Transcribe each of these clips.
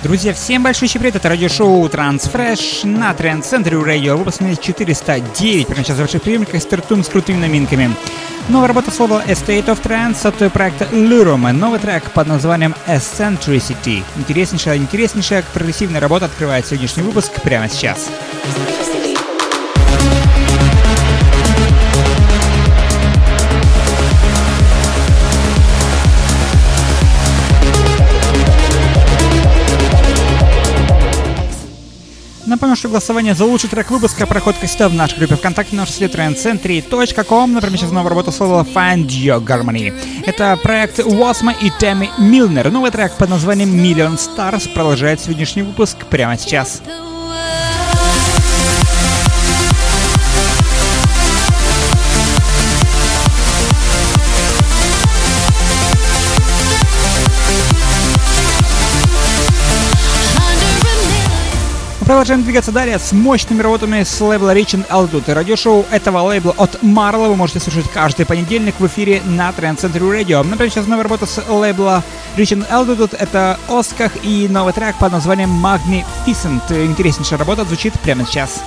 Друзья, всем большой привет, это радиошоу Transfresh на Тренд Центре радио, выпуск 409, прямо сейчас в ваших приемниках стартуем с крутыми новинками. Новая работа слова A State of Trance от проекта Lurum, новый трек под названием Eccentricity. Интереснейшая, интереснейшая прогрессивная работа открывает сегодняшний выпуск прямо сейчас. Напомню, что голосование за лучший трек выпуска проходит всегда в нашей группе ВКонтакте на сайте trendcentry.com. Например, сейчас новая работа слова Find Your Harmony. Это проект Уосма и Тэмми Милнер. Новый трек под названием Million Stars продолжает сегодняшний выпуск прямо сейчас. Продолжаем двигаться далее с мощными работами с лейбла Rich and Altitude. Радиошоу этого лейбла от Marla вы можете слушать каждый понедельник в эфире на Trend Center Radio. Например, сейчас новая работа с лейбла Rich and Altitude это Осках и новый трек под названием Magnificent. Интереснейшая работа звучит прямо сейчас.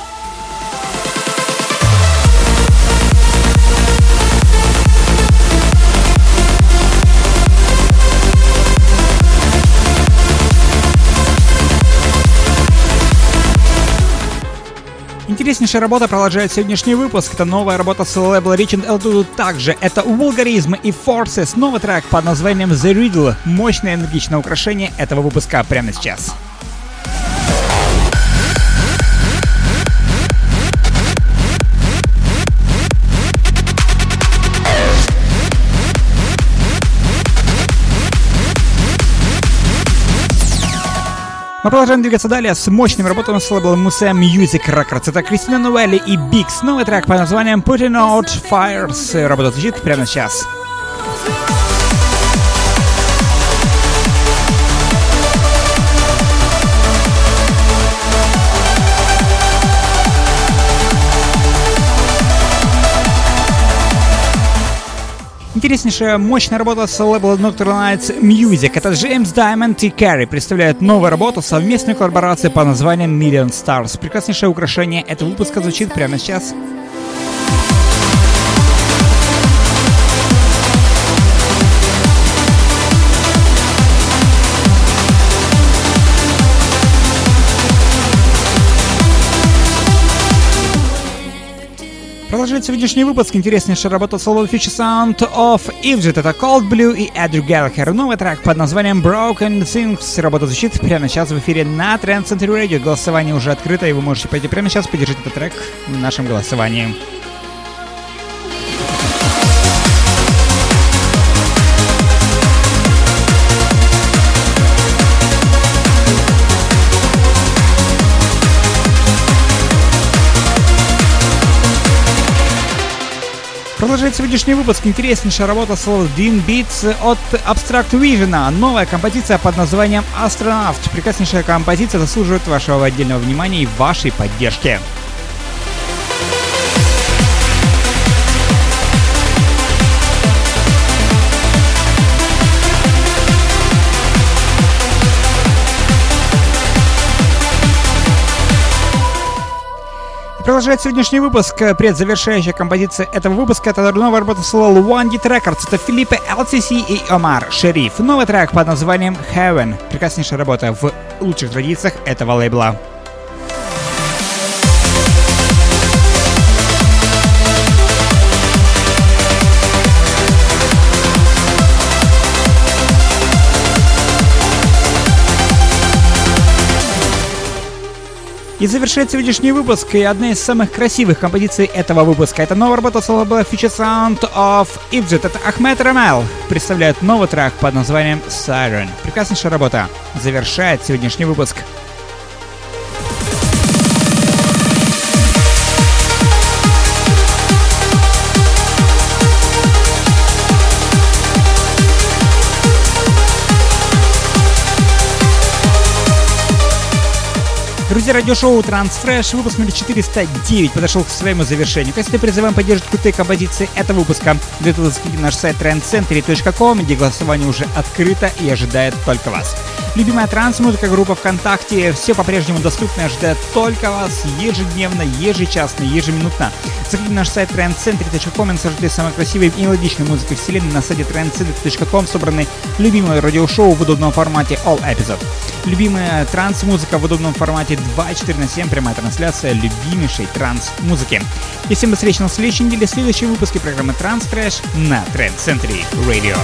Интереснейшая работа продолжает сегодняшний выпуск. Это новая работа с лейбла and L2 также. Это Вулгаризм и Forces. Новый трек под названием The Riddle. Мощное энергичное украшение этого выпуска прямо сейчас. Мы продолжаем двигаться далее с мощными работами с лейблом Musea Music Records. Это Кристина Нуэлли и Бикс. Новый трек под названием Putting Out Fires. Работа звучит прямо сейчас. Интереснейшая, мощная работа с лейбла Nocturnal Nights Music. Это Джеймс Даймонд и Кэрри представляют новую работу совместной коллаборации по названием Million Stars. Прекраснейшее украшение этого выпуска звучит прямо сейчас. Продолжает сегодняшний выпуск интереснейшая работа соло Future Sound of Ivjet. Это Cold Blue и Эдрю Галлахер. Новый трек под названием Broken Things. Работа звучит прямо сейчас в эфире на Trend Center Radio. Голосование уже открыто, и вы можете пойти прямо сейчас поддержать этот трек нашим голосованием. Продолжает сегодняшний выпуск интереснейшая работа слова Dean Beats от Abstract Vision. Новая композиция под названием Astronaut. Прекраснейшая композиция заслуживает вашего отдельного внимания и вашей поддержки. Продолжает сегодняшний выпуск. Э, предзавершающая композиция этого выпуска это новая работа с Lil One Records. Это Филиппе LCC и Омар Шериф. Новый трек под названием Heaven. Прекраснейшая работа в лучших традициях этого лейбла. И завершает сегодняшний выпуск и одна из самых красивых композиций этого выпуска. Это новая работа соло была Future Sound of Ivjet. Это Ахмед Рамел представляет новый трек под названием Siren. Прекраснейшая работа. Завершает сегодняшний выпуск. Друзья, радиошоу Transfresh, выпуск номер 409 подошел к своему завершению. Если призываем поддерживать крутые композиции этого выпуска, для этого заходите на наш сайт trendcentry.com, где голосование уже открыто и ожидает только вас. Любимая транс-музыка группа ВКонтакте, все по-прежнему доступно, ждет только вас ежедневно, ежечасно, ежеминутно. Заходите на наш сайт trendcentry.com и наслаждайтесь самой красивой и мелодичной музыкой вселенной на сайте trendcentry.com собраны любимые радиошоу в удобном формате All Episode. Любимая транс-музыка в удобном формате 24 на 7, прямая трансляция любимейшей транс-музыки. И всем до встречи на следующей неделе в следующем выпуске программы Transfresh на Trend Century Radio.